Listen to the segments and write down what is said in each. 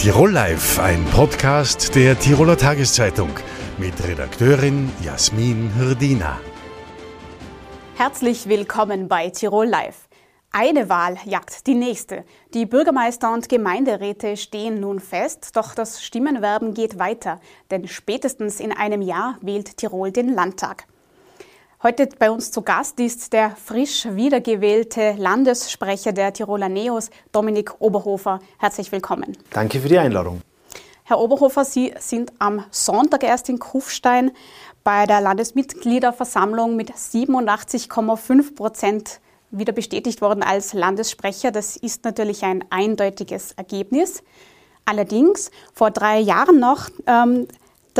Tirol Live, ein Podcast der Tiroler Tageszeitung mit Redakteurin Jasmin Hirdina. Herzlich willkommen bei Tirol Live. Eine Wahl jagt die nächste. Die Bürgermeister und Gemeinderäte stehen nun fest, doch das Stimmenwerben geht weiter, denn spätestens in einem Jahr wählt Tirol den Landtag. Heute bei uns zu Gast ist der frisch wiedergewählte Landessprecher der Tiroler Neos, Dominik Oberhofer. Herzlich willkommen. Danke für die Einladung. Herr Oberhofer, Sie sind am Sonntag erst in Kufstein bei der Landesmitgliederversammlung mit 87,5 Prozent wieder bestätigt worden als Landessprecher. Das ist natürlich ein eindeutiges Ergebnis. Allerdings, vor drei Jahren noch ähm,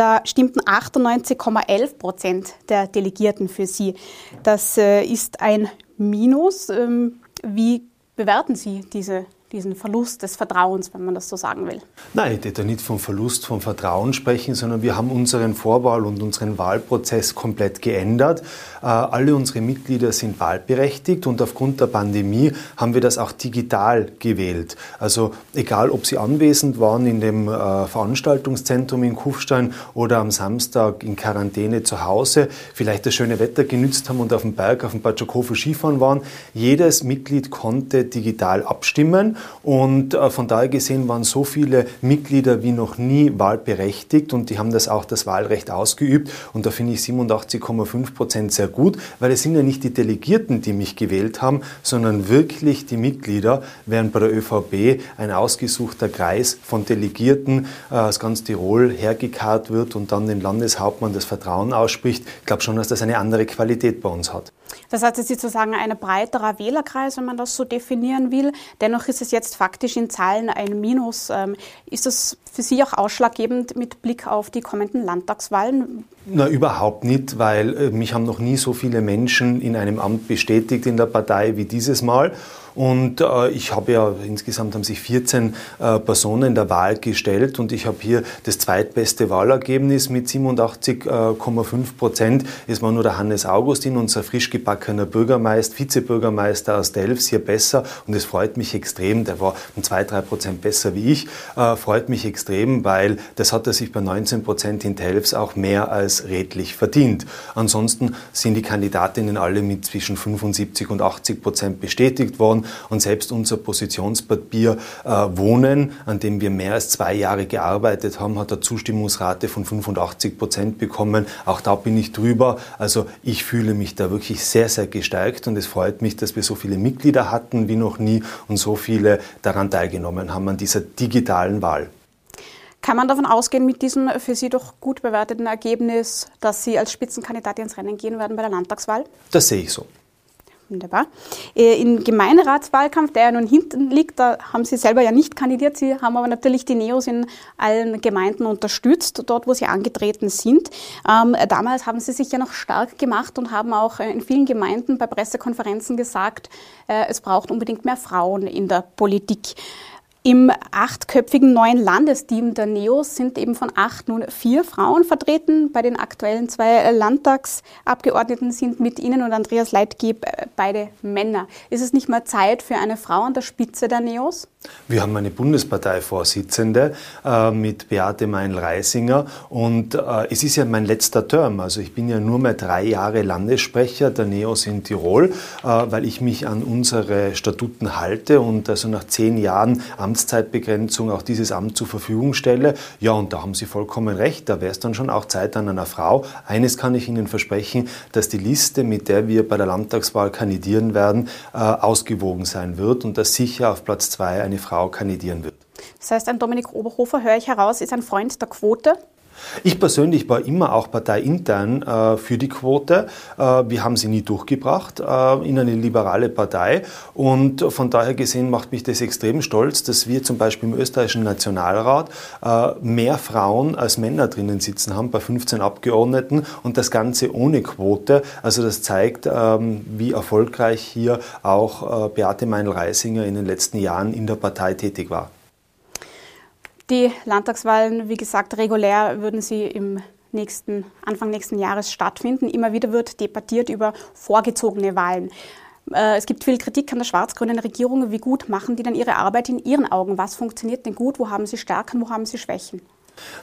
da stimmten 98,11 Prozent der Delegierten für sie. Das äh, ist ein Minus. Ähm, wie bewerten Sie diese diesen Verlust des Vertrauens, wenn man das so sagen will. Nein, ich würde nicht vom Verlust von Vertrauen sprechen, sondern wir haben unseren Vorwahl- und unseren Wahlprozess komplett geändert. Äh, alle unsere Mitglieder sind wahlberechtigt und aufgrund der Pandemie haben wir das auch digital gewählt. Also egal, ob sie anwesend waren in dem äh, Veranstaltungszentrum in Kufstein oder am Samstag in Quarantäne zu Hause, vielleicht das schöne Wetter genützt haben und auf dem Berg, auf dem Batschakofo Skifahren waren, jedes Mitglied konnte digital abstimmen und äh, von daher gesehen waren so viele Mitglieder wie noch nie wahlberechtigt und die haben das auch das Wahlrecht ausgeübt. Und da finde ich 87,5 Prozent sehr gut, weil es sind ja nicht die Delegierten, die mich gewählt haben, sondern wirklich die Mitglieder, während bei der ÖVP ein ausgesuchter Kreis von Delegierten äh, aus ganz Tirol hergekarrt wird und dann den Landeshauptmann das Vertrauen ausspricht. Ich glaube schon, dass das eine andere Qualität bei uns hat. Das heißt, es ist sozusagen ein breiterer Wählerkreis, wenn man das so definieren will. Dennoch ist es jetzt faktisch in Zahlen ein Minus. Ähm, ist das für Sie auch ausschlaggebend mit Blick auf die kommenden Landtagswahlen? Na, überhaupt nicht, weil äh, mich haben noch nie so viele Menschen in einem Amt bestätigt in der Partei wie dieses Mal. Und äh, ich habe ja, insgesamt haben sich 14 äh, Personen der Wahl gestellt und ich habe hier das zweitbeste Wahlergebnis mit 87,5 Prozent. Es war nur der Hannes Augustin, unser frisch gebackener Bürgermeister, Vizebürgermeister aus Delfs, hier besser und es freut mich extrem. Der war um 2, 3 Prozent besser wie ich. Äh, freut mich extrem, weil das hat er sich bei 19 Prozent in Delfs auch mehr als redlich verdient. Ansonsten sind die Kandidatinnen alle mit zwischen 75 und 80 Prozent bestätigt worden und selbst unser Positionspapier äh, Wohnen, an dem wir mehr als zwei Jahre gearbeitet haben, hat eine Zustimmungsrate von 85 Prozent bekommen. Auch da bin ich drüber. Also ich fühle mich da wirklich sehr, sehr gestärkt und es freut mich, dass wir so viele Mitglieder hatten wie noch nie und so viele daran teilgenommen haben an dieser digitalen Wahl. Kann man davon ausgehen, mit diesem für Sie doch gut bewerteten Ergebnis, dass Sie als Spitzenkandidat ins Rennen gehen werden bei der Landtagswahl? Das sehe ich so. Wunderbar. Äh, Im Gemeinderatswahlkampf, der ja nun hinten liegt, da haben Sie selber ja nicht kandidiert. Sie haben aber natürlich die Neos in allen Gemeinden unterstützt, dort, wo Sie angetreten sind. Ähm, damals haben Sie sich ja noch stark gemacht und haben auch äh, in vielen Gemeinden bei Pressekonferenzen gesagt, äh, es braucht unbedingt mehr Frauen in der Politik. Im achtköpfigen neuen Landesteam der NEOS sind eben von acht nun vier Frauen vertreten. Bei den aktuellen zwei Landtagsabgeordneten sind mit Ihnen und Andreas Leitgeb äh, beide Männer. Ist es nicht mal Zeit für eine Frau an der Spitze der NEOS? Wir haben eine Bundesparteivorsitzende äh, mit Beate Meinl-Reisinger und äh, es ist ja mein letzter Term. Also ich bin ja nur mehr drei Jahre Landessprecher der NEOS in Tirol, äh, weil ich mich an unsere Statuten halte und also nach zehn Jahren Amtszeitbegrenzung auch dieses Amt zur Verfügung stelle. Ja, und da haben Sie vollkommen recht. Da wäre es dann schon auch Zeit an einer Frau. Eines kann ich Ihnen versprechen, dass die Liste, mit der wir bei der Landtagswahl kandidieren werden, äh, ausgewogen sein wird und dass sicher auf Platz zwei eine Frau kandidieren wird. Das heißt, ein Dominik Oberhofer, höre ich heraus, ist ein Freund der Quote? Ich persönlich war immer auch parteiintern äh, für die Quote. Äh, wir haben sie nie durchgebracht äh, in eine liberale Partei. Und von daher gesehen macht mich das extrem stolz, dass wir zum Beispiel im österreichischen Nationalrat äh, mehr Frauen als Männer drinnen sitzen haben, bei 15 Abgeordneten und das Ganze ohne Quote. Also das zeigt, ähm, wie erfolgreich hier auch äh, Beate Meinl-Reisinger in den letzten Jahren in der Partei tätig war. Die Landtagswahlen, wie gesagt, regulär würden sie im nächsten, Anfang nächsten Jahres stattfinden. Immer wieder wird debattiert über vorgezogene Wahlen. Äh, es gibt viel Kritik an der schwarz-grünen Regierung. Wie gut machen die denn ihre Arbeit in Ihren Augen? Was funktioniert denn gut? Wo haben sie Stärken? Wo haben sie Schwächen?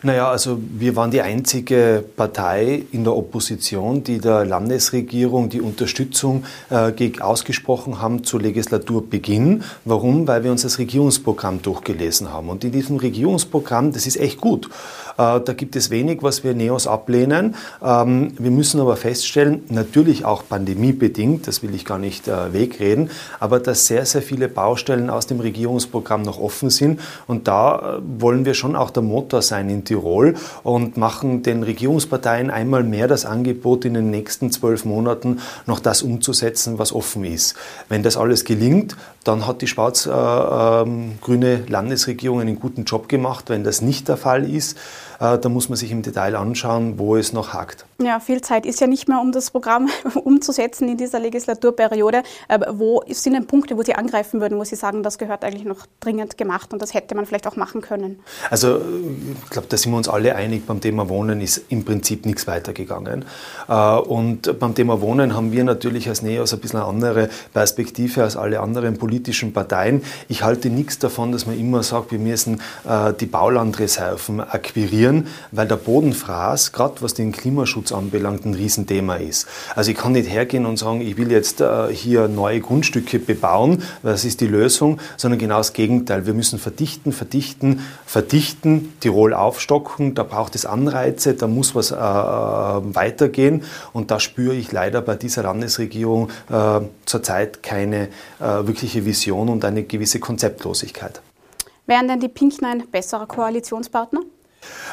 Naja, also wir waren die einzige Partei in der Opposition, die der Landesregierung die Unterstützung äh, ausgesprochen haben zu Legislaturbeginn. Warum? Weil wir uns das Regierungsprogramm durchgelesen haben. Und in diesem Regierungsprogramm, das ist echt gut. Äh, da gibt es wenig, was wir Neos ablehnen. Ähm, wir müssen aber feststellen, natürlich auch pandemiebedingt, das will ich gar nicht äh, wegreden, aber dass sehr, sehr viele Baustellen aus dem Regierungsprogramm noch offen sind. Und da äh, wollen wir schon auch der Motor sein in Tirol und machen den Regierungsparteien einmal mehr das Angebot, in den nächsten zwölf Monaten noch das umzusetzen, was offen ist. Wenn das alles gelingt, dann hat die schwarz-grüne ähm, Landesregierung einen guten Job gemacht. Wenn das nicht der Fall ist, da muss man sich im Detail anschauen, wo es noch hakt. Ja, viel Zeit ist ja nicht mehr, um das Programm umzusetzen in dieser Legislaturperiode. Wo sind denn Punkte, wo Sie angreifen würden, wo Sie sagen, das gehört eigentlich noch dringend gemacht und das hätte man vielleicht auch machen können? Also ich glaube, da sind wir uns alle einig, beim Thema Wohnen ist im Prinzip nichts weitergegangen. Äh, und beim Thema Wohnen haben wir natürlich als NEOS ein bisschen eine andere Perspektive als alle anderen politischen Parteien. Ich halte nichts davon, dass man immer sagt, wir müssen äh, die Baulandreserven akquirieren, weil der Bodenfraß, gerade was den Klimaschutz anbelangt, ein Riesenthema ist. Also ich kann nicht hergehen und sagen, ich will jetzt äh, hier neue Grundstücke bebauen, das ist die Lösung, sondern genau das Gegenteil. Wir müssen verdichten, verdichten, verdichten, Tirol aufstocken, da braucht es Anreize, da muss was äh, äh weitergehen und da spüre ich leider bei dieser Landesregierung zurzeit keine wirkliche Vision und eine gewisse Konzeptlosigkeit. Wären denn die Pinkner ein besserer Koalitionspartner?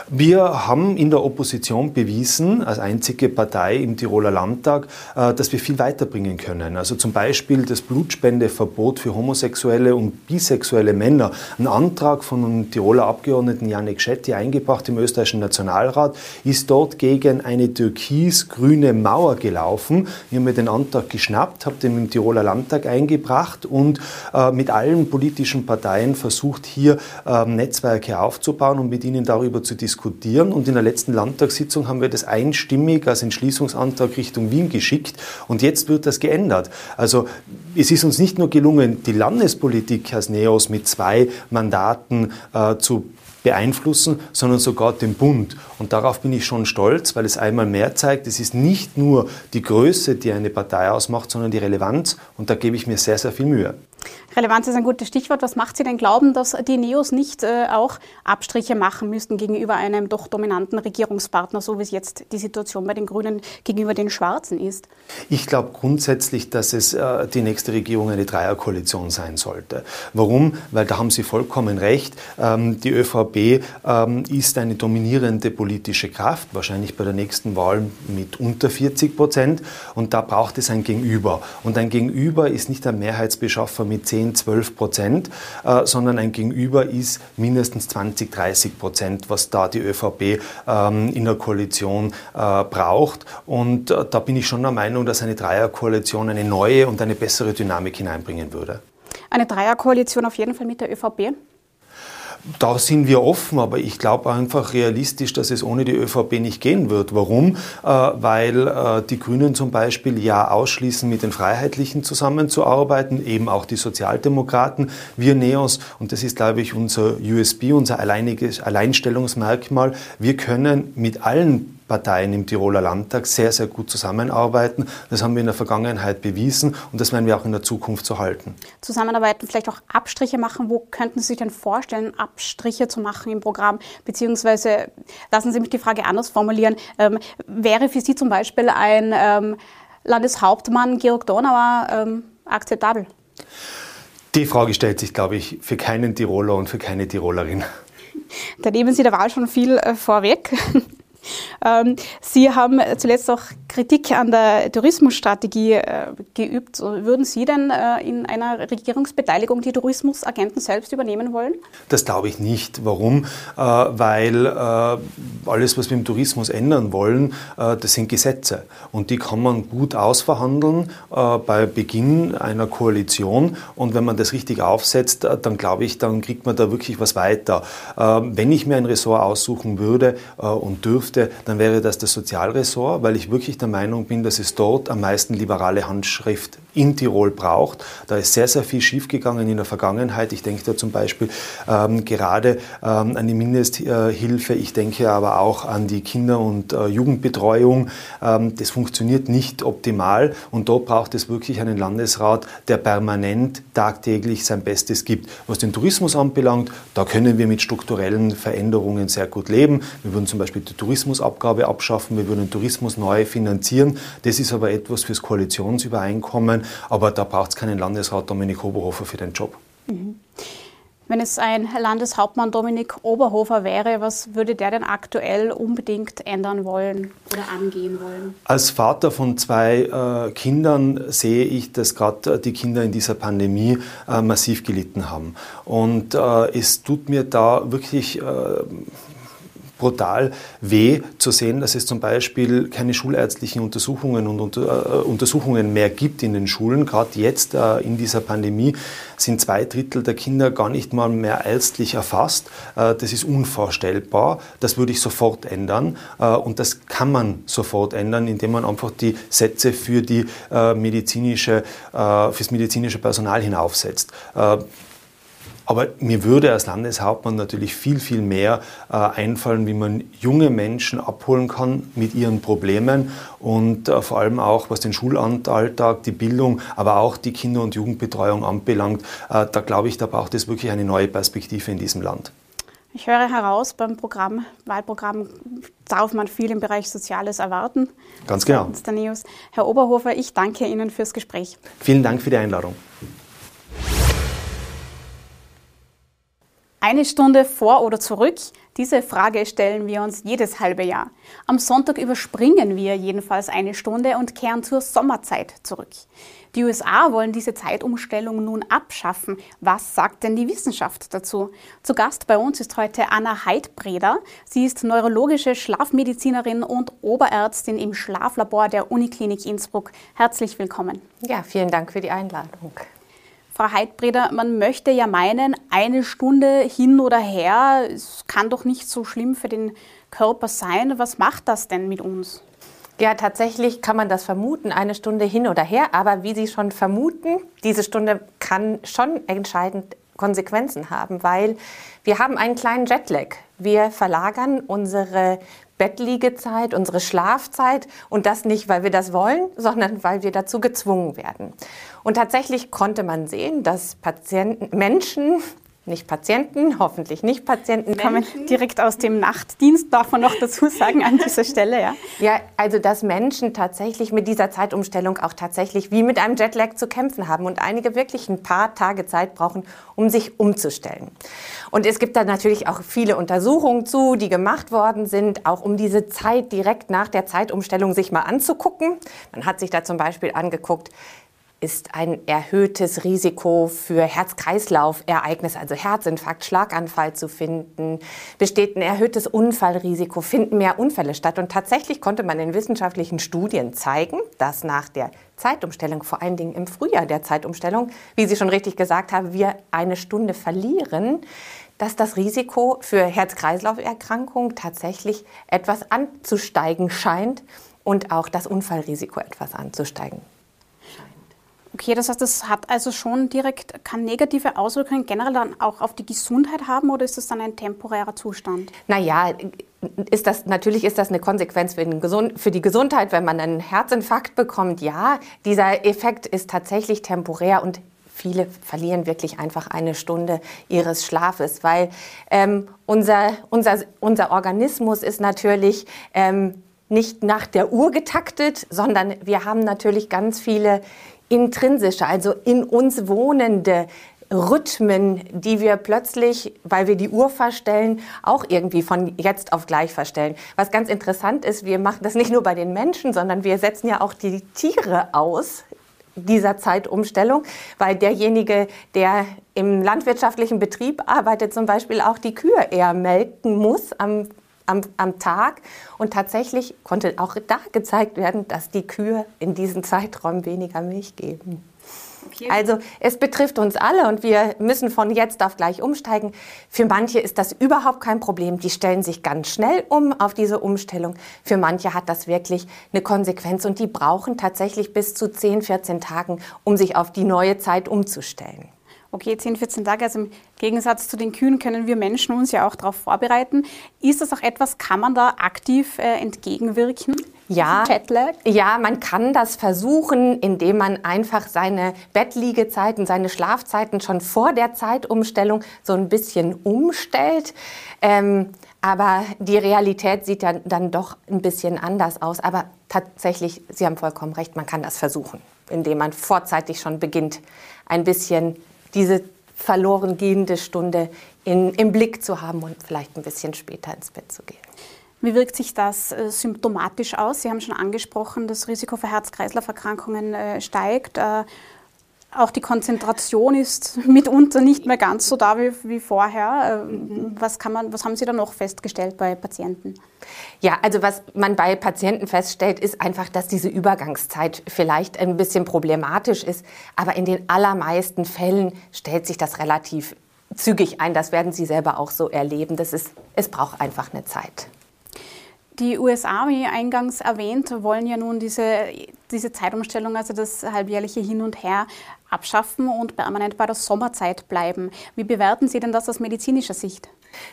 Wir haben in der Opposition bewiesen, als einzige Partei im Tiroler Landtag, äh, dass wir viel weiterbringen können. Also zum Beispiel das Blutspendeverbot für homosexuelle und bisexuelle Männer. Ein Antrag von einem Tiroler Abgeordneten Janik Schetti eingebracht im österreichischen Nationalrat, ist dort gegen eine türkis-grüne Mauer gelaufen. Ich habe mir den Antrag geschnappt, habe den im Tiroler Landtag eingebracht und äh, mit allen politischen Parteien versucht, hier ähm, Netzwerke aufzubauen und mit ihnen darüber zu diskutieren. Und in der letzten Landtagssitzung haben wir das einstimmig als Entschließungsantrag Richtung Wien geschickt. Und jetzt wird das geändert. Also es ist uns nicht nur gelungen, die Landespolitik als NEOS mit zwei Mandaten äh, zu beeinflussen, sondern sogar den Bund. Und darauf bin ich schon stolz, weil es einmal mehr zeigt, es ist nicht nur die Größe, die eine Partei ausmacht, sondern die Relevanz. Und da gebe ich mir sehr, sehr viel Mühe. Relevanz ist ein gutes Stichwort. Was macht Sie denn glauben, dass die Neos nicht äh, auch Abstriche machen müssten gegenüber einem doch dominanten Regierungspartner, so wie es jetzt die Situation bei den Grünen gegenüber den Schwarzen ist? Ich glaube grundsätzlich, dass es äh, die nächste Regierung eine Dreierkoalition sein sollte. Warum? Weil da haben Sie vollkommen recht. Ähm, die ÖVP ähm, ist eine dominierende politische Kraft, wahrscheinlich bei der nächsten Wahl mit unter 40 Prozent. Und da braucht es ein Gegenüber. Und ein Gegenüber ist nicht ein Mehrheitsbeschaffer mit 10 10, 12 Prozent, äh, sondern ein Gegenüber ist mindestens 20, 30 Prozent, was da die ÖVP ähm, in der Koalition äh, braucht. Und äh, da bin ich schon der Meinung, dass eine Dreierkoalition eine neue und eine bessere Dynamik hineinbringen würde. Eine Dreierkoalition auf jeden Fall mit der ÖVP? Da sind wir offen, aber ich glaube einfach realistisch, dass es ohne die ÖVP nicht gehen wird. Warum? Äh, weil äh, die Grünen zum Beispiel ja ausschließen, mit den Freiheitlichen zusammenzuarbeiten, eben auch die Sozialdemokraten. Wir Neos, und das ist, glaube ich, unser USB, unser alleiniges Alleinstellungsmerkmal, wir können mit allen Parteien im Tiroler Landtag sehr, sehr gut zusammenarbeiten. Das haben wir in der Vergangenheit bewiesen und das werden wir auch in der Zukunft so halten. Zusammenarbeiten, vielleicht auch Abstriche machen. Wo könnten Sie sich denn vorstellen, Abstriche zu machen im Programm? Beziehungsweise, lassen Sie mich die Frage anders formulieren, ähm, wäre für Sie zum Beispiel ein ähm, Landeshauptmann Georg Donauer ähm, akzeptabel? Die Frage stellt sich, glaube ich, für keinen Tiroler und für keine Tirolerin. Da nehmen Sie der Wahl schon viel äh, vorweg. Ähm, Sie haben zuletzt auch Kritik an der Tourismusstrategie äh, geübt. Würden Sie denn äh, in einer Regierungsbeteiligung die Tourismusagenten selbst übernehmen wollen? Das glaube ich nicht. Warum? Äh, weil alles, was wir im Tourismus ändern wollen, das sind Gesetze. Und die kann man gut ausverhandeln bei Beginn einer Koalition. Und wenn man das richtig aufsetzt, dann glaube ich, dann kriegt man da wirklich was weiter. Wenn ich mir ein Ressort aussuchen würde und dürfte, dann wäre das das Sozialressort, weil ich wirklich der Meinung bin, dass es dort am meisten liberale Handschrift in Tirol braucht. Da ist sehr, sehr viel schiefgegangen in der Vergangenheit. Ich denke da zum Beispiel ähm, gerade ähm, an die Mindesthilfe. Ich denke aber auch an die Kinder- und äh, Jugendbetreuung. Ähm, das funktioniert nicht optimal und da braucht es wirklich einen Landesrat, der permanent tagtäglich sein Bestes gibt. Was den Tourismus anbelangt, da können wir mit strukturellen Veränderungen sehr gut leben. Wir würden zum Beispiel die Tourismusabgabe abschaffen, wir würden den Tourismus neu finanzieren. Das ist aber etwas fürs Koalitionsübereinkommen, aber da braucht es keinen Landesrat Dominik Oberhofer für den Job. Mhm. Wenn es ein Landeshauptmann Dominik Oberhofer wäre, was würde der denn aktuell unbedingt ändern wollen oder angehen wollen? Als Vater von zwei äh, Kindern sehe ich, dass gerade die Kinder in dieser Pandemie äh, massiv gelitten haben. Und äh, es tut mir da wirklich äh, brutal weh zu sehen, dass es zum Beispiel keine schulärztlichen Untersuchungen und äh, Untersuchungen mehr gibt in den Schulen. Gerade jetzt äh, in dieser Pandemie sind zwei Drittel der Kinder gar nicht mal mehr ärztlich erfasst. Äh, das ist unvorstellbar. Das würde ich sofort ändern. Äh, und das kann man sofort ändern, indem man einfach die Sätze für die äh, medizinische, äh, fürs medizinische Personal hinaufsetzt. Aber mir würde als Landeshauptmann natürlich viel, viel mehr äh, einfallen, wie man junge Menschen abholen kann mit ihren Problemen und äh, vor allem auch, was den Schulalltag, die Bildung, aber auch die Kinder- und Jugendbetreuung anbelangt. Äh, da glaube ich, da braucht es wirklich eine neue Perspektive in diesem Land. Ich höre heraus, beim Programm, Wahlprogramm darf man viel im Bereich Soziales erwarten. Ganz genau. Herr Oberhofer, ich danke Ihnen fürs Gespräch. Vielen Dank für die Einladung. Eine Stunde vor oder zurück? Diese Frage stellen wir uns jedes halbe Jahr. Am Sonntag überspringen wir jedenfalls eine Stunde und kehren zur Sommerzeit zurück. Die USA wollen diese Zeitumstellung nun abschaffen. Was sagt denn die Wissenschaft dazu? Zu Gast bei uns ist heute Anna Heidbreder. Sie ist neurologische Schlafmedizinerin und Oberärztin im Schlaflabor der Uniklinik Innsbruck. Herzlich willkommen. Ja, vielen Dank für die Einladung. Frau Heidbreder, man möchte ja meinen, eine Stunde hin oder her, es kann doch nicht so schlimm für den Körper sein. Was macht das denn mit uns? Ja, tatsächlich kann man das vermuten, eine Stunde hin oder her. Aber wie Sie schon vermuten, diese Stunde kann schon entscheidend Konsequenzen haben, weil wir haben einen kleinen Jetlag. Wir verlagern unsere Bettliegezeit, unsere Schlafzeit und das nicht, weil wir das wollen, sondern weil wir dazu gezwungen werden. Und tatsächlich konnte man sehen, dass Patienten, Menschen nicht Patienten, hoffentlich nicht Patienten. Kommen direkt aus dem Nachtdienst, darf man noch dazu sagen an dieser Stelle, ja? Ja, also dass Menschen tatsächlich mit dieser Zeitumstellung auch tatsächlich wie mit einem Jetlag zu kämpfen haben und einige wirklich ein paar Tage Zeit brauchen, um sich umzustellen. Und es gibt da natürlich auch viele Untersuchungen zu, die gemacht worden sind, auch um diese Zeit direkt nach der Zeitumstellung sich mal anzugucken. Man hat sich da zum Beispiel angeguckt, ist ein erhöhtes Risiko für Herz-Kreislauf-Ereignisse, also Herzinfarkt, Schlaganfall zu finden, besteht ein erhöhtes Unfallrisiko, finden mehr Unfälle statt. Und tatsächlich konnte man in wissenschaftlichen Studien zeigen, dass nach der Zeitumstellung, vor allen Dingen im Frühjahr der Zeitumstellung, wie Sie schon richtig gesagt haben, wir eine Stunde verlieren, dass das Risiko für Herz-Kreislauf-Erkrankungen tatsächlich etwas anzusteigen scheint und auch das Unfallrisiko etwas anzusteigen Okay, das heißt, das hat also schon direkt, kann negative Auswirkungen generell dann auch auf die Gesundheit haben oder ist das dann ein temporärer Zustand? Naja, ist das, natürlich ist das eine Konsequenz für, Gesund, für die Gesundheit, wenn man einen Herzinfarkt bekommt. Ja, dieser Effekt ist tatsächlich temporär und viele verlieren wirklich einfach eine Stunde ihres Schlafes, weil ähm, unser, unser, unser Organismus ist natürlich ähm, nicht nach der Uhr getaktet, sondern wir haben natürlich ganz viele intrinsische, also in uns wohnende Rhythmen, die wir plötzlich, weil wir die Uhr verstellen, auch irgendwie von jetzt auf gleich verstellen. Was ganz interessant ist, wir machen das nicht nur bei den Menschen, sondern wir setzen ja auch die Tiere aus dieser Zeitumstellung, weil derjenige, der im landwirtschaftlichen Betrieb arbeitet, zum Beispiel auch die Kühe eher melken muss am am, am Tag. Und tatsächlich konnte auch da gezeigt werden, dass die Kühe in diesem Zeitraum weniger Milch geben. Okay. Also es betrifft uns alle und wir müssen von jetzt auf gleich umsteigen. Für manche ist das überhaupt kein Problem. Die stellen sich ganz schnell um auf diese Umstellung. Für manche hat das wirklich eine Konsequenz und die brauchen tatsächlich bis zu 10, 14 Tagen, um sich auf die neue Zeit umzustellen. Okay, 10, 14 Tage, also im Gegensatz zu den Kühen können wir Menschen uns ja auch darauf vorbereiten. Ist das auch etwas, kann man da aktiv äh, entgegenwirken? Ja, ja, man kann das versuchen, indem man einfach seine Bettliegezeiten, seine Schlafzeiten schon vor der Zeitumstellung so ein bisschen umstellt. Ähm, aber die Realität sieht dann, dann doch ein bisschen anders aus. Aber tatsächlich, Sie haben vollkommen recht, man kann das versuchen, indem man vorzeitig schon beginnt, ein bisschen diese verloren gehende Stunde in, im Blick zu haben und vielleicht ein bisschen später ins Bett zu gehen. Wie wirkt sich das äh, symptomatisch aus? Sie haben schon angesprochen, das Risiko für Herz-Kreislauf-Erkrankungen äh, steigt. Äh, auch die Konzentration ist mitunter nicht mehr ganz so da wie, wie vorher. Äh, was, kann man, was haben Sie da noch festgestellt bei Patienten? Ja, also was man bei Patienten feststellt, ist einfach, dass diese Übergangszeit vielleicht ein bisschen problematisch ist. Aber in den allermeisten Fällen stellt sich das relativ zügig ein. Das werden Sie selber auch so erleben. Das ist, es braucht einfach eine Zeit. Die USA, wie eingangs erwähnt, wollen ja nun diese, diese Zeitumstellung, also das halbjährliche Hin und Her, abschaffen und permanent bei der Sommerzeit bleiben. Wie bewerten Sie denn das aus medizinischer Sicht?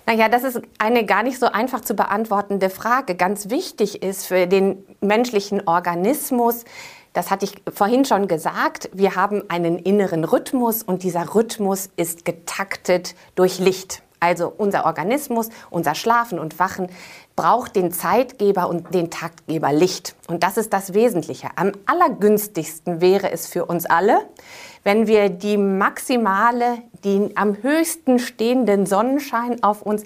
Naja, das ist eine gar nicht so einfach zu beantwortende Frage. Ganz wichtig ist für den menschlichen Organismus, das hatte ich vorhin schon gesagt, wir haben einen inneren Rhythmus und dieser Rhythmus ist getaktet durch Licht. Also unser Organismus, unser Schlafen und Wachen braucht den Zeitgeber und den Taktgeber Licht. Und das ist das Wesentliche. Am allergünstigsten wäre es für uns alle, wenn wir die maximale, die am höchsten stehenden Sonnenschein auf uns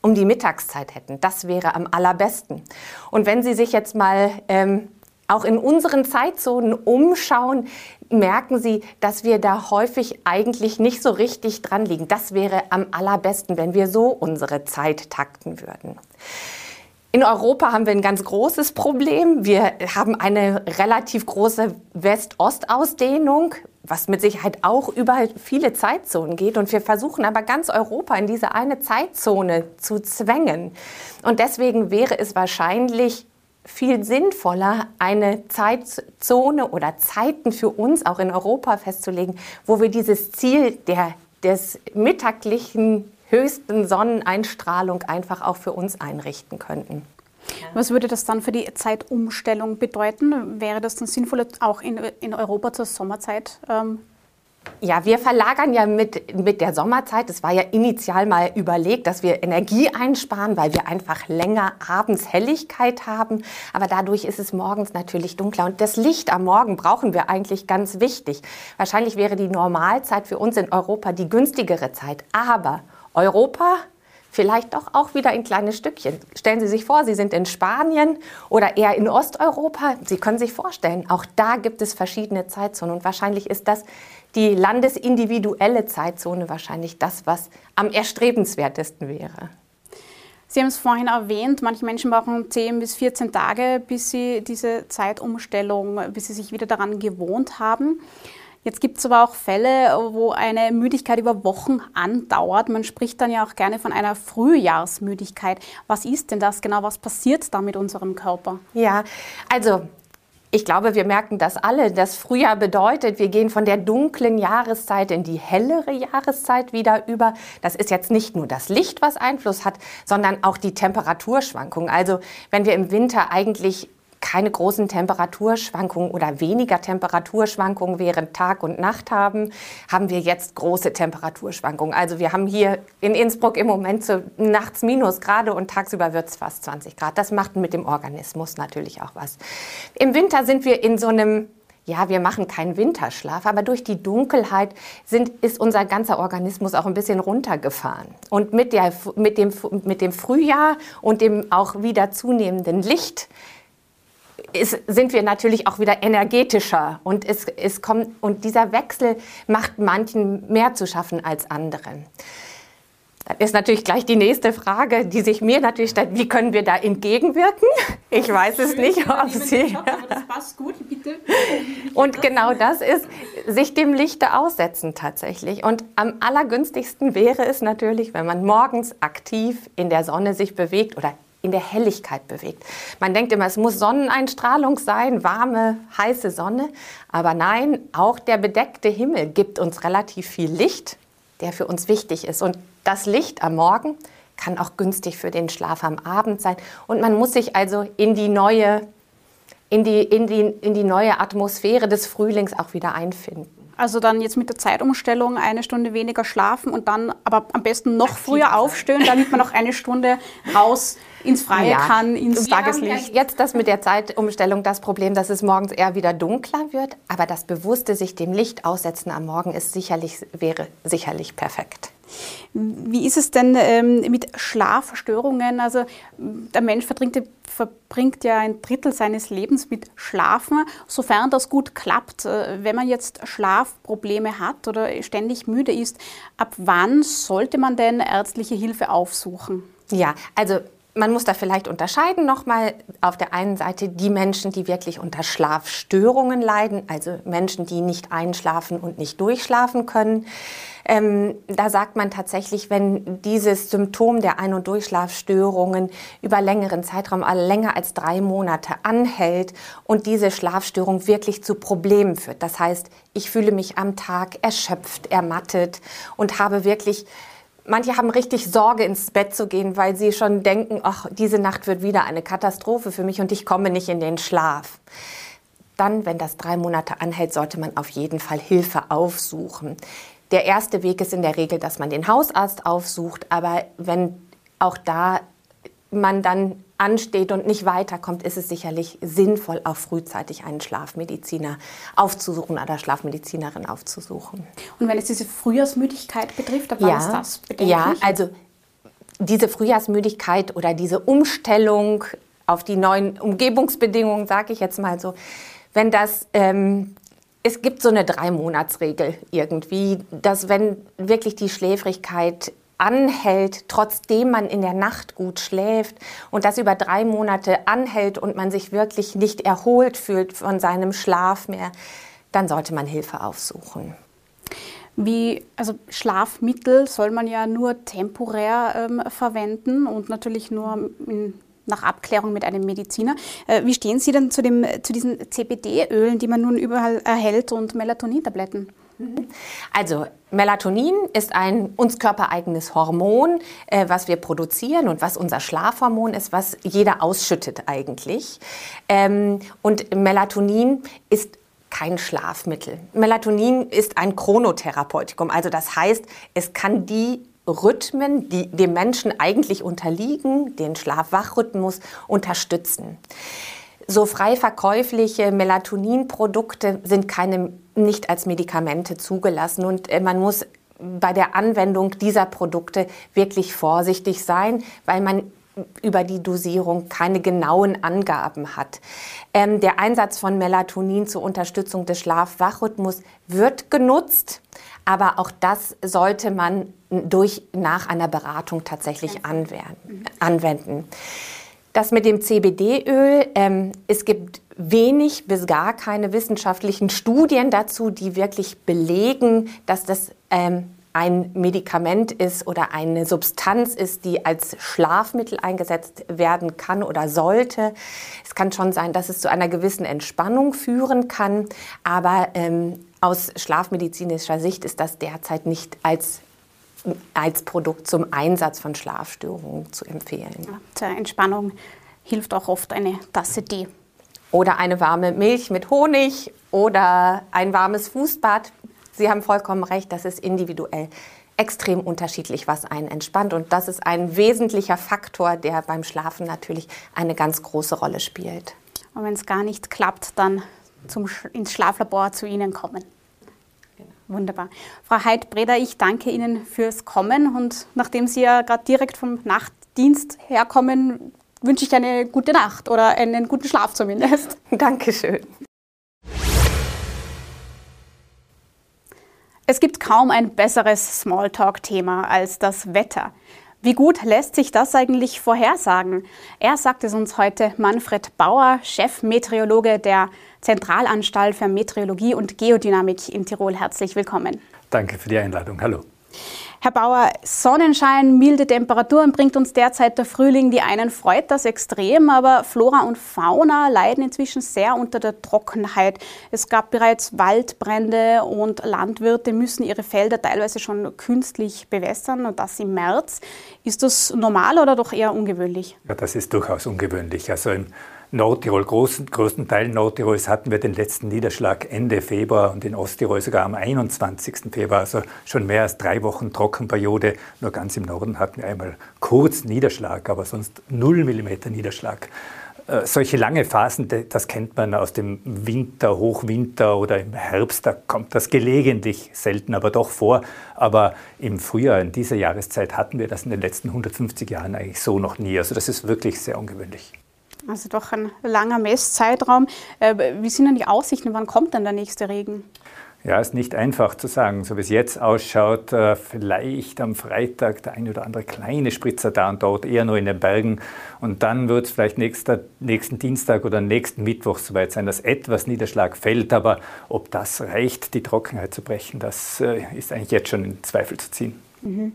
um die Mittagszeit hätten. Das wäre am allerbesten. Und wenn Sie sich jetzt mal ähm, auch in unseren Zeitzonen umschauen, merken Sie, dass wir da häufig eigentlich nicht so richtig dran liegen. Das wäre am allerbesten, wenn wir so unsere Zeit takten würden. In Europa haben wir ein ganz großes Problem. Wir haben eine relativ große West-Ost-Ausdehnung, was mit Sicherheit auch über viele Zeitzonen geht. Und wir versuchen aber ganz Europa in diese eine Zeitzone zu zwängen. Und deswegen wäre es wahrscheinlich viel sinnvoller, eine Zeitzone oder Zeiten für uns auch in Europa festzulegen, wo wir dieses Ziel der, des mittaglichen höchsten Sonneneinstrahlung einfach auch für uns einrichten könnten. Was würde das dann für die Zeitumstellung bedeuten? Wäre das dann sinnvoll, auch in, in Europa zur Sommerzeit ähm, ja, wir verlagern ja mit, mit der Sommerzeit. Es war ja initial mal überlegt, dass wir Energie einsparen, weil wir einfach länger abends Helligkeit haben. Aber dadurch ist es morgens natürlich dunkler. Und das Licht am Morgen brauchen wir eigentlich ganz wichtig. Wahrscheinlich wäre die Normalzeit für uns in Europa die günstigere Zeit. Aber Europa vielleicht doch auch wieder in kleine Stückchen. Stellen Sie sich vor, Sie sind in Spanien oder eher in Osteuropa. Sie können sich vorstellen, auch da gibt es verschiedene Zeitzonen. Und wahrscheinlich ist das die landesindividuelle Zeitzone wahrscheinlich das, was am erstrebenswertesten wäre. Sie haben es vorhin erwähnt, manche Menschen brauchen 10 bis 14 Tage, bis sie diese Zeitumstellung, bis sie sich wieder daran gewohnt haben. Jetzt gibt es aber auch Fälle, wo eine Müdigkeit über Wochen andauert. Man spricht dann ja auch gerne von einer Frühjahrsmüdigkeit. Was ist denn das genau? Was passiert da mit unserem Körper? Ja, also ich glaube, wir merken das alle. Das Frühjahr bedeutet, wir gehen von der dunklen Jahreszeit in die hellere Jahreszeit wieder über. Das ist jetzt nicht nur das Licht, was Einfluss hat, sondern auch die Temperaturschwankungen. Also wenn wir im Winter eigentlich keine großen Temperaturschwankungen oder weniger Temperaturschwankungen während Tag und Nacht haben, haben wir jetzt große Temperaturschwankungen. Also wir haben hier in Innsbruck im Moment so nachts Minusgrade und tagsüber wird es fast 20 Grad. Das macht mit dem Organismus natürlich auch was. Im Winter sind wir in so einem ja, wir machen keinen Winterschlaf, aber durch die Dunkelheit sind, ist unser ganzer Organismus auch ein bisschen runtergefahren. Und mit, der, mit, dem, mit dem Frühjahr und dem auch wieder zunehmenden Licht ist, sind wir natürlich auch wieder energetischer und es, es kommt und dieser Wechsel macht manchen mehr zu schaffen als anderen. Dann ist natürlich gleich die nächste Frage, die sich mir natürlich stellt, wie können wir da entgegenwirken? Ich weiß es nicht, ob Sie... das passt gut, bitte. Und genau das ist, sich dem Lichte aussetzen tatsächlich. Und am allergünstigsten wäre es natürlich, wenn man morgens aktiv in der Sonne sich bewegt oder in der Helligkeit bewegt. Man denkt immer, es muss Sonneneinstrahlung sein, warme, heiße Sonne. Aber nein, auch der bedeckte Himmel gibt uns relativ viel Licht, der für uns wichtig ist. Und das Licht am Morgen kann auch günstig für den Schlaf am Abend sein. Und man muss sich also in die neue, in die, in die, in die neue Atmosphäre des Frühlings auch wieder einfinden. Also dann jetzt mit der Zeitumstellung eine Stunde weniger schlafen und dann aber am besten noch Aktiv früher sein. aufstehen, damit man noch eine Stunde raus ins Freie ja. kann, ins Wir Tageslicht. Haben jetzt das mit der Zeitumstellung das Problem, dass es morgens eher wieder dunkler wird, aber das bewusste sich dem Licht aussetzen am Morgen ist sicherlich wäre sicherlich perfekt. Wie ist es denn ähm, mit Schlafstörungen? Also der Mensch verbringt, verbringt, ja ein Drittel seines Lebens mit Schlafen. Sofern das gut klappt, äh, wenn man jetzt Schlafprobleme hat oder ständig müde ist, ab wann sollte man denn ärztliche Hilfe aufsuchen? Ja, also man muss da vielleicht unterscheiden nochmal auf der einen Seite die Menschen, die wirklich unter Schlafstörungen leiden, also Menschen, die nicht einschlafen und nicht durchschlafen können. Ähm, da sagt man tatsächlich, wenn dieses Symptom der Ein- und Durchschlafstörungen über längeren Zeitraum, also länger als drei Monate anhält und diese Schlafstörung wirklich zu Problemen führt. Das heißt, ich fühle mich am Tag erschöpft, ermattet und habe wirklich Manche haben richtig Sorge, ins Bett zu gehen, weil sie schon denken, ach, diese Nacht wird wieder eine Katastrophe für mich und ich komme nicht in den Schlaf. Dann, wenn das drei Monate anhält, sollte man auf jeden Fall Hilfe aufsuchen. Der erste Weg ist in der Regel, dass man den Hausarzt aufsucht, aber wenn auch da man dann ansteht und nicht weiterkommt, ist es sicherlich sinnvoll, auch frühzeitig einen Schlafmediziner aufzusuchen oder Schlafmedizinerin aufzusuchen. Und wenn es diese Frühjahrsmüdigkeit betrifft, ab wann ja, ist das bedenklich? Ja, also diese Frühjahrsmüdigkeit oder diese Umstellung auf die neuen Umgebungsbedingungen, sage ich jetzt mal so, wenn das ähm, es gibt so eine Drei-Monats-Regel irgendwie, dass wenn wirklich die Schläfrigkeit anhält, trotzdem man in der Nacht gut schläft und das über drei Monate anhält und man sich wirklich nicht erholt fühlt von seinem Schlaf mehr, dann sollte man Hilfe aufsuchen. Wie, also Schlafmittel soll man ja nur temporär ähm, verwenden und natürlich nur in nach Abklärung mit einem Mediziner. Äh, wie stehen Sie denn zu, dem, zu diesen CBD-Ölen, die man nun überall erhält und Melatonin-Tabletten? Also Melatonin ist ein uns körpereigenes Hormon, äh, was wir produzieren und was unser Schlafhormon ist, was jeder ausschüttet eigentlich. Ähm, und Melatonin ist kein Schlafmittel. Melatonin ist ein Chronotherapeutikum, also das heißt, es kann die Rhythmen, die dem Menschen eigentlich unterliegen, den Schlaf-Wach-Rhythmus unterstützen. So frei verkäufliche Melatoninprodukte sind keine, nicht als Medikamente zugelassen und äh, man muss bei der Anwendung dieser Produkte wirklich vorsichtig sein, weil man über die Dosierung keine genauen Angaben hat. Ähm, der Einsatz von Melatonin zur Unterstützung des Schlaf-Wach-Rhythmus wird genutzt, aber auch das sollte man durch, nach einer Beratung tatsächlich anwenden. anwenden. Das mit dem CBD-Öl, ähm, es gibt wenig bis gar keine wissenschaftlichen Studien dazu, die wirklich belegen, dass das ähm, ein Medikament ist oder eine Substanz ist, die als Schlafmittel eingesetzt werden kann oder sollte. Es kann schon sein, dass es zu einer gewissen Entspannung führen kann, aber ähm, aus schlafmedizinischer Sicht ist das derzeit nicht als als Produkt zum Einsatz von Schlafstörungen zu empfehlen. Ja, zur Entspannung hilft auch oft eine Tasse Tee. Oder eine warme Milch mit Honig oder ein warmes Fußbad. Sie haben vollkommen recht, das ist individuell extrem unterschiedlich, was einen entspannt. Und das ist ein wesentlicher Faktor, der beim Schlafen natürlich eine ganz große Rolle spielt. Und wenn es gar nicht klappt, dann zum, ins Schlaflabor zu Ihnen kommen. Wunderbar. Frau Heid-Breder, ich danke Ihnen fürs Kommen und nachdem Sie ja gerade direkt vom Nachtdienst herkommen, wünsche ich eine gute Nacht oder einen guten Schlaf zumindest. Dankeschön. Es gibt kaum ein besseres Smalltalk-Thema als das Wetter. Wie gut lässt sich das eigentlich vorhersagen? Er sagt es uns heute Manfred Bauer, Chefmeteorologe der Zentralanstalt für Meteorologie und Geodynamik in Tirol. Herzlich willkommen. Danke für die Einladung. Hallo. Herr Bauer, Sonnenschein, milde Temperaturen bringt uns derzeit der Frühling. Die einen freut das extrem, aber Flora und Fauna leiden inzwischen sehr unter der Trockenheit. Es gab bereits Waldbrände und Landwirte müssen ihre Felder teilweise schon künstlich bewässern und das im März. Ist das normal oder doch eher ungewöhnlich? Ja, das ist durchaus ungewöhnlich. Also im Nordtirol, großen, größten Teil Nordtirols hatten wir den letzten Niederschlag Ende Februar und in Osttirol sogar am 21. Februar, also schon mehr als drei Wochen Trockenperiode. Nur ganz im Norden hatten wir einmal kurz Niederschlag, aber sonst 0 mm Niederschlag. Äh, solche lange Phasen, das kennt man aus dem Winter, Hochwinter oder im Herbst, da kommt das gelegentlich, selten aber doch vor. Aber im Frühjahr, in dieser Jahreszeit, hatten wir das in den letzten 150 Jahren eigentlich so noch nie. Also das ist wirklich sehr ungewöhnlich. Also doch ein langer Messzeitraum. Äh, wie sind denn die Aussichten? Wann kommt denn der nächste Regen? Ja, ist nicht einfach zu sagen. So wie es jetzt ausschaut, äh, vielleicht am Freitag der eine oder andere kleine Spritzer da und dort, eher nur in den Bergen. Und dann wird es vielleicht nächster, nächsten Dienstag oder nächsten Mittwoch soweit sein, dass etwas Niederschlag fällt. Aber ob das reicht, die Trockenheit zu brechen, das äh, ist eigentlich jetzt schon in Zweifel zu ziehen. Mhm.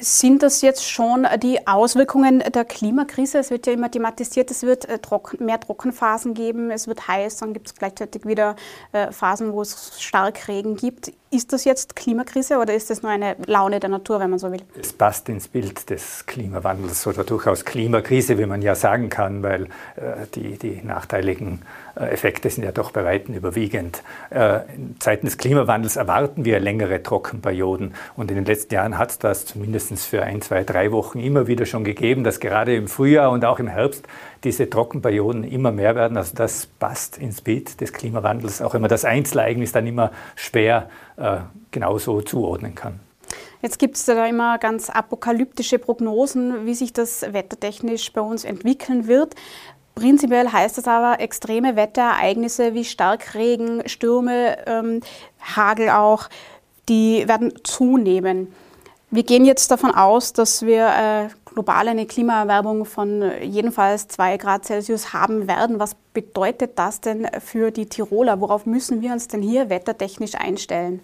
Sind das jetzt schon die Auswirkungen der Klimakrise? Es wird ja immer thematisiert, es wird äh, mehr Trockenphasen geben, es wird heiß, dann gibt es gleichzeitig wieder äh, Phasen, wo es stark Regen gibt. Ist das jetzt Klimakrise oder ist das nur eine Laune der Natur, wenn man so will? Es passt ins Bild des Klimawandels oder durchaus Klimakrise, wie man ja sagen kann, weil äh, die, die nachteiligen äh, Effekte sind ja doch bei Weitem überwiegend. Äh, in Zeiten des Klimawandels erwarten wir längere Trockenperioden und in den letzten Jahren hat es das zumindest für ein, zwei, drei Wochen immer wieder schon gegeben, dass gerade im Frühjahr und auch im Herbst diese Trockenperioden immer mehr werden. Also das passt ins Bild des Klimawandels, auch wenn man das Einzelereignis dann immer schwer äh, genauso zuordnen kann. Jetzt gibt es da immer ganz apokalyptische Prognosen, wie sich das wettertechnisch bei uns entwickeln wird. Prinzipiell heißt das aber, extreme Wetterereignisse wie Starkregen, Stürme, ähm, Hagel auch, die werden zunehmen. Wir gehen jetzt davon aus, dass wir äh, global eine Klimaerwärmung von jedenfalls 2 Grad Celsius haben werden. Was bedeutet das denn für die Tiroler? Worauf müssen wir uns denn hier wettertechnisch einstellen?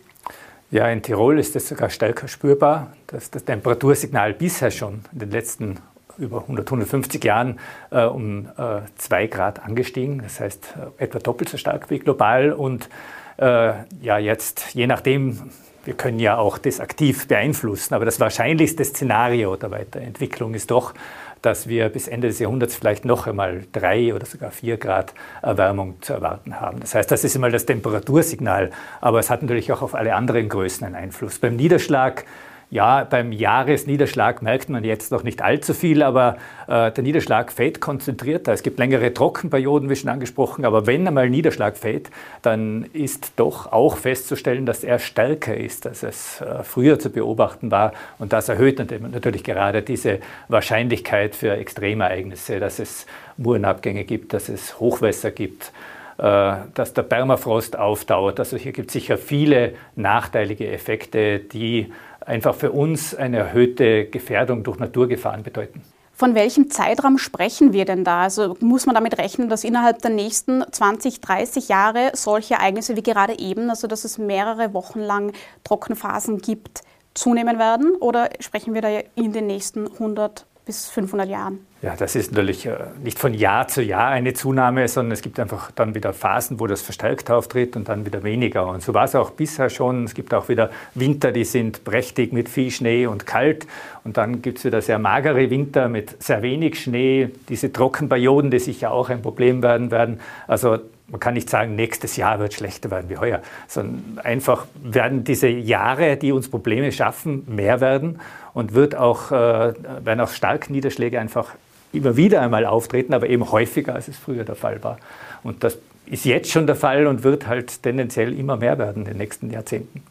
Ja, in Tirol ist es sogar stärker spürbar, dass das Temperatursignal bisher schon in den letzten über 100, 150 Jahren äh, um äh, 2 Grad angestiegen. Das heißt äh, etwa doppelt so stark wie global. Und äh, ja, jetzt, je nachdem, wir können ja auch das aktiv beeinflussen, aber das wahrscheinlichste Szenario der Weiterentwicklung ist doch, dass wir bis Ende des Jahrhunderts vielleicht noch einmal drei oder sogar vier Grad Erwärmung zu erwarten haben. Das heißt, das ist einmal das Temperatursignal, aber es hat natürlich auch auf alle anderen Größen einen Einfluss. Beim Niederschlag ja, beim Jahresniederschlag merkt man jetzt noch nicht allzu viel, aber äh, der Niederschlag fällt konzentrierter. Es gibt längere Trockenperioden, wie schon angesprochen, aber wenn einmal Niederschlag fällt, dann ist doch auch festzustellen, dass er stärker ist, als es äh, früher zu beobachten war. Und das erhöht natürlich gerade diese Wahrscheinlichkeit für Extremereignisse, dass es Murenabgänge gibt, dass es Hochwässer gibt äh, dass der Permafrost aufdauert. Also hier gibt es sicher viele nachteilige Effekte, die einfach für uns eine erhöhte Gefährdung durch Naturgefahren bedeuten. Von welchem Zeitraum sprechen wir denn da? Also muss man damit rechnen, dass innerhalb der nächsten 20, 30 Jahre solche Ereignisse wie gerade eben, also dass es mehrere Wochen lang Trockenphasen gibt, zunehmen werden? Oder sprechen wir da in den nächsten 100 bis 500 Jahren? Ja, das ist natürlich äh, nicht von Jahr zu Jahr eine Zunahme, sondern es gibt einfach dann wieder Phasen, wo das verstärkt auftritt und dann wieder weniger. Und so war es auch bisher schon. Es gibt auch wieder Winter, die sind prächtig mit viel Schnee und kalt. Und dann gibt es wieder sehr magere Winter mit sehr wenig Schnee. Diese Trockenperioden, die sicher auch ein Problem werden werden. Also man kann nicht sagen, nächstes Jahr wird schlechter werden wie heuer, sondern einfach werden diese Jahre, die uns Probleme schaffen, mehr werden und wird auch, äh, werden auch starke Niederschläge einfach immer wieder einmal auftreten, aber eben häufiger, als es früher der Fall war. Und das ist jetzt schon der Fall und wird halt tendenziell immer mehr werden in den nächsten Jahrzehnten.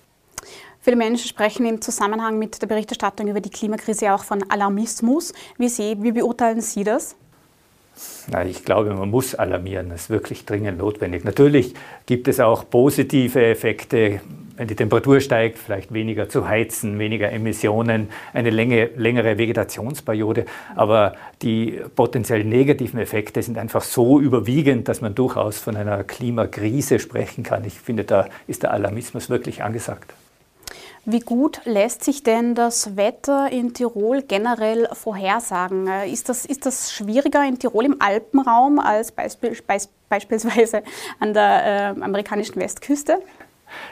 Viele Menschen sprechen im Zusammenhang mit der Berichterstattung über die Klimakrise auch von Alarmismus. Wie, Sie, wie beurteilen Sie das? Na, ich glaube, man muss alarmieren. Das ist wirklich dringend notwendig. Natürlich gibt es auch positive Effekte wenn die Temperatur steigt, vielleicht weniger zu heizen, weniger Emissionen, eine Länge, längere Vegetationsperiode. Aber die potenziell negativen Effekte sind einfach so überwiegend, dass man durchaus von einer Klimakrise sprechen kann. Ich finde, da ist der Alarmismus wirklich angesagt. Wie gut lässt sich denn das Wetter in Tirol generell vorhersagen? Ist das, ist das schwieriger in Tirol im Alpenraum als Beispiel, beispielsweise an der äh, amerikanischen Westküste?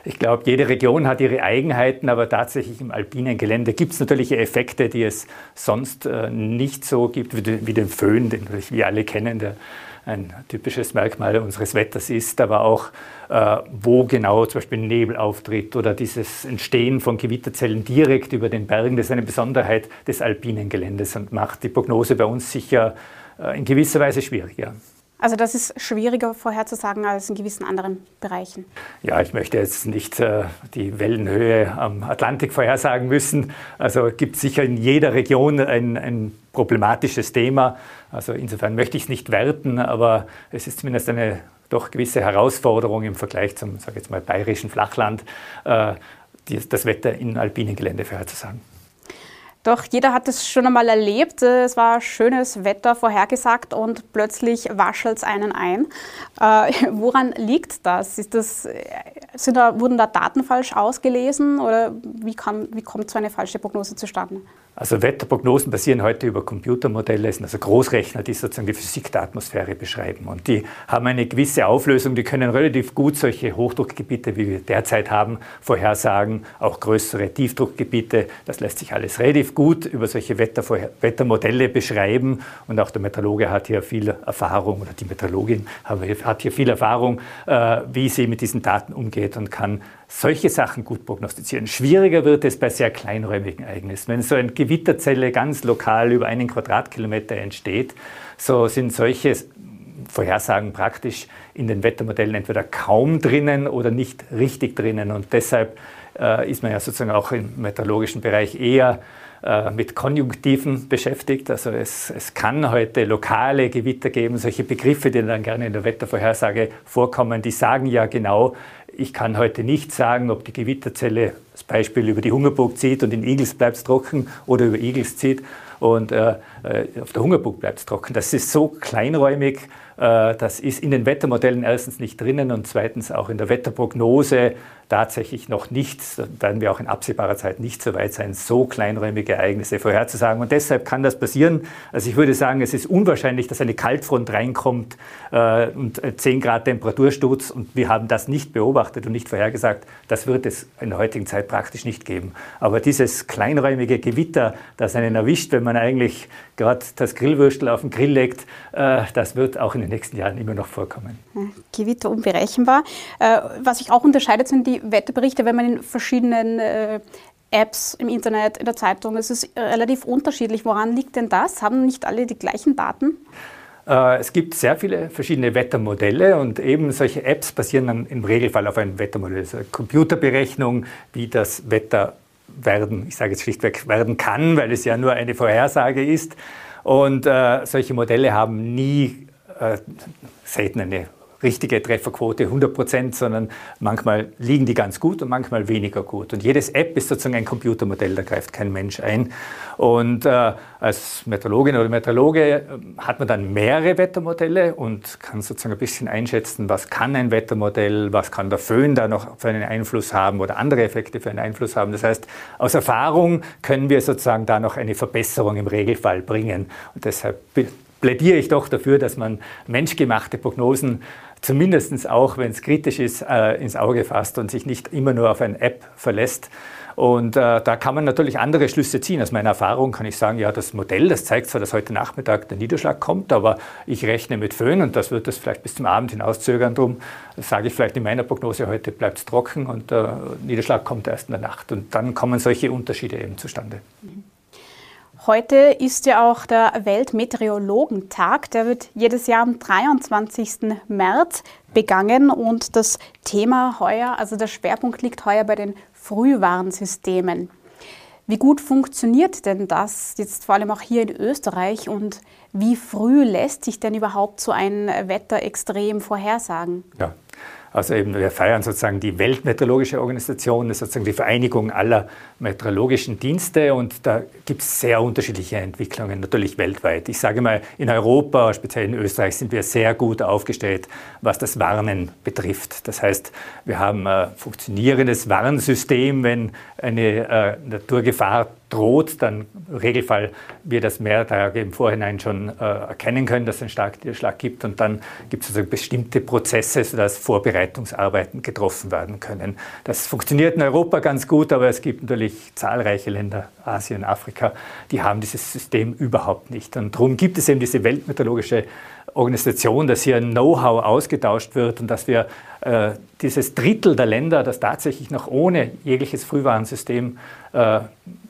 Ich glaube, jede Region hat ihre Eigenheiten, aber tatsächlich im alpinen Gelände gibt es natürlich Effekte, die es sonst äh, nicht so gibt, wie, wie den Föhn, den wir alle kennen, der ein typisches Merkmal unseres Wetters ist, aber auch, äh, wo genau zum Beispiel Nebel auftritt oder dieses Entstehen von Gewitterzellen direkt über den Bergen. Das ist eine Besonderheit des alpinen Geländes und macht die Prognose bei uns sicher äh, in gewisser Weise schwieriger. Also das ist schwieriger vorherzusagen als in gewissen anderen Bereichen. Ja, ich möchte jetzt nicht äh, die Wellenhöhe am Atlantik vorhersagen müssen. Also es gibt sicher in jeder Region ein, ein problematisches Thema. Also insofern möchte ich es nicht werten, aber es ist zumindest eine doch gewisse Herausforderung im Vergleich zum, sage jetzt mal, bayerischen Flachland, äh, die, das Wetter in alpinen Gelände vorherzusagen. Doch jeder hat es schon einmal erlebt. Es war schönes Wetter vorhergesagt und plötzlich waschelt es einen ein. Äh, woran liegt das? Ist das sind da, wurden da Daten falsch ausgelesen oder wie, kann, wie kommt so eine falsche Prognose zustande? Also Wetterprognosen basieren heute über Computermodelle, es sind also Großrechner, die sozusagen die Physik der Atmosphäre beschreiben. Und die haben eine gewisse Auflösung, die können relativ gut solche Hochdruckgebiete, wie wir derzeit haben, vorhersagen, auch größere Tiefdruckgebiete. Das lässt sich alles relativ gut über solche Wettermodelle beschreiben. Und auch der Meteorologe hat hier viel Erfahrung, oder die Meteorologin hat hier viel Erfahrung, äh, wie sie mit diesen Daten umgeht und kann solche Sachen gut prognostizieren. Schwieriger wird es bei sehr kleinräumigen Ereignissen. Wenn so eine Gewitterzelle ganz lokal über einen Quadratkilometer entsteht, so sind solche Vorhersagen praktisch in den Wettermodellen entweder kaum drinnen oder nicht richtig drinnen. Und deshalb äh, ist man ja sozusagen auch im meteorologischen Bereich eher äh, mit Konjunktiven beschäftigt. Also es, es kann heute lokale Gewitter geben, solche Begriffe, die dann gerne in der Wettervorhersage vorkommen, die sagen ja genau, ich kann heute nicht sagen, ob die Gewitterzelle das Beispiel über die Hungerburg zieht und in Igels bleibt es trocken oder über Igels zieht und äh, äh auf der Hungerburg bleibt es trocken. Das ist so kleinräumig, äh, das ist in den Wettermodellen erstens nicht drinnen und zweitens auch in der Wetterprognose tatsächlich noch nicht, werden wir auch in absehbarer Zeit nicht so weit sein, so kleinräumige Ereignisse vorherzusagen. Und deshalb kann das passieren. Also ich würde sagen, es ist unwahrscheinlich, dass eine Kaltfront reinkommt äh, und 10 Grad Temperatursturz und wir haben das nicht beobachtet und nicht vorhergesagt. Das wird es in der heutigen Zeit praktisch nicht geben. Aber dieses kleinräumige Gewitter, das einen erwischt, wenn man eigentlich gerade das Grillwürstel auf den Grill legt, äh, das wird auch in den nächsten Jahren immer noch vorkommen. Gewitter unberechenbar. Äh, was sich auch unterscheidet, sind die Wetterberichte, wenn man in verschiedenen äh, Apps im Internet, in der Zeitung, es ist relativ unterschiedlich. Woran liegt denn das? Haben nicht alle die gleichen Daten? Äh, es gibt sehr viele verschiedene Wettermodelle und eben solche Apps basieren dann im Regelfall auf einem Wettermodell. Also Computerberechnung, wie das Wetter werden, ich sage jetzt schlichtweg werden kann, weil es ja nur eine Vorhersage ist. Und äh, solche Modelle haben nie äh, selten eine richtige Trefferquote 100 Prozent, sondern manchmal liegen die ganz gut und manchmal weniger gut. Und jedes App ist sozusagen ein Computermodell, da greift kein Mensch ein. Und äh, als Meteorologin oder Meteorologe äh, hat man dann mehrere Wettermodelle und kann sozusagen ein bisschen einschätzen, was kann ein Wettermodell, was kann der Föhn da noch für einen Einfluss haben oder andere Effekte für einen Einfluss haben. Das heißt, aus Erfahrung können wir sozusagen da noch eine Verbesserung im Regelfall bringen. Und deshalb plädiere ich doch dafür, dass man menschgemachte Prognosen zumindest auch, wenn es kritisch ist, äh, ins Auge fasst und sich nicht immer nur auf eine App verlässt. Und äh, da kann man natürlich andere Schlüsse ziehen. Aus meiner Erfahrung kann ich sagen, ja, das Modell, das zeigt zwar, dass heute Nachmittag der Niederschlag kommt, aber ich rechne mit Föhn und das wird das vielleicht bis zum Abend hinauszögern. Drum sage ich vielleicht in meiner Prognose, heute bleibt es trocken und der Niederschlag kommt erst in der Nacht. Und dann kommen solche Unterschiede eben zustande. Mhm. Heute ist ja auch der Weltmeteorologentag. Der wird jedes Jahr am 23. März begangen und das Thema heuer, also der Schwerpunkt liegt heuer bei den Frühwarnsystemen. Wie gut funktioniert denn das jetzt vor allem auch hier in Österreich und wie früh lässt sich denn überhaupt so ein Wetterextrem vorhersagen? Ja. Also eben, wir feiern sozusagen die Weltmeteorologische Organisation, das ist sozusagen die Vereinigung aller meteorologischen Dienste und da gibt es sehr unterschiedliche Entwicklungen, natürlich weltweit. Ich sage mal, in Europa, speziell in Österreich, sind wir sehr gut aufgestellt, was das Warnen betrifft. Das heißt, wir haben ein funktionierendes Warnsystem, wenn eine äh, Naturgefahr droht, dann im Regelfall wir das mehr Tage im Vorhinein schon äh, erkennen können, dass es einen starken Niederschlag gibt und dann gibt es also bestimmte Prozesse, sodass Vorbereitungsarbeiten getroffen werden können. Das funktioniert in Europa ganz gut, aber es gibt natürlich zahlreiche Länder, Asien, Afrika, die haben dieses System überhaupt nicht. Und darum gibt es eben diese weltmeteorologische Organisation, dass hier Know-how ausgetauscht wird und dass wir dieses Drittel der Länder, das tatsächlich noch ohne jegliches Frühwarnsystem äh,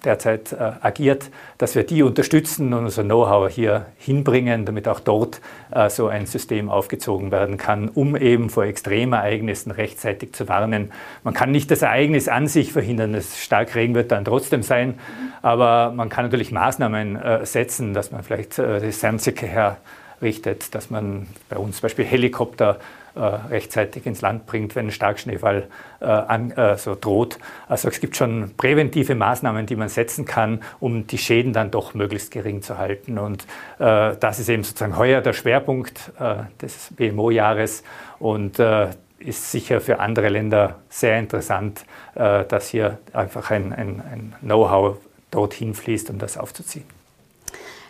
derzeit äh, agiert, dass wir die unterstützen und unser Know-how hier hinbringen, damit auch dort äh, so ein System aufgezogen werden kann, um eben vor Extremereignissen rechtzeitig zu warnen. Man kann nicht das Ereignis an sich verhindern, es stark Regen wird dann trotzdem sein, aber man kann natürlich Maßnahmen äh, setzen, dass man vielleicht äh, die Sernzicke herrichtet, dass man bei uns zum Beispiel Helikopter äh, rechtzeitig ins Land bringt, wenn ein Starkschneefall äh, an, äh, so droht. Also es gibt schon präventive Maßnahmen, die man setzen kann, um die Schäden dann doch möglichst gering zu halten. Und äh, das ist eben sozusagen heuer der Schwerpunkt äh, des BMO-Jahres und äh, ist sicher für andere Länder sehr interessant, dass hier einfach ein, ein, ein Know-how dorthin fließt, um das aufzuziehen.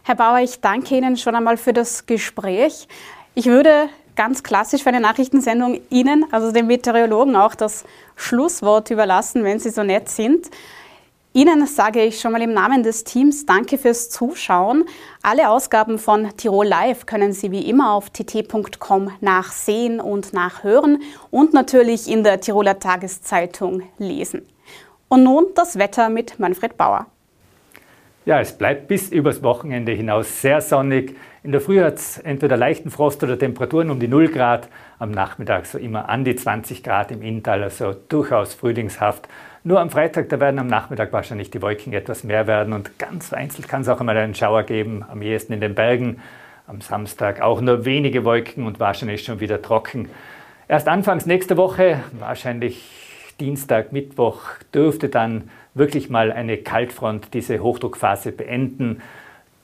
Herr Bauer, ich danke Ihnen schon einmal für das Gespräch. Ich würde ganz klassisch für eine Nachrichtensendung Ihnen, also den Meteorologen, auch das Schlusswort überlassen, wenn Sie so nett sind. Ihnen sage ich schon mal im Namen des Teams Danke fürs Zuschauen. Alle Ausgaben von Tirol Live können Sie wie immer auf tt.com nachsehen und nachhören und natürlich in der Tiroler Tageszeitung lesen. Und nun das Wetter mit Manfred Bauer. Ja, es bleibt bis übers Wochenende hinaus sehr sonnig. In der Früh hat es entweder leichten Frost oder Temperaturen um die 0 Grad, am Nachmittag so immer an die 20 Grad im Inntal, also durchaus frühlingshaft. Nur am Freitag, da werden am Nachmittag wahrscheinlich die Wolken etwas mehr werden und ganz vereinzelt kann es auch einmal einen Schauer geben, am ehesten in den Bergen. Am Samstag auch nur wenige Wolken und wahrscheinlich schon wieder trocken. Erst anfangs nächste Woche, wahrscheinlich Dienstag, Mittwoch, dürfte dann wirklich mal eine Kaltfront diese Hochdruckphase beenden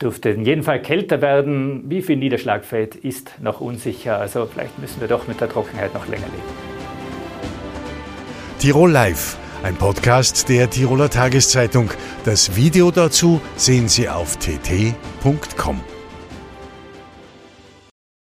dürfte in jedem Fall kälter werden. Wie viel Niederschlag fällt, ist noch unsicher. Also vielleicht müssen wir doch mit der Trockenheit noch länger leben. Tirol Live, ein Podcast der Tiroler Tageszeitung. Das Video dazu sehen Sie auf tt.com.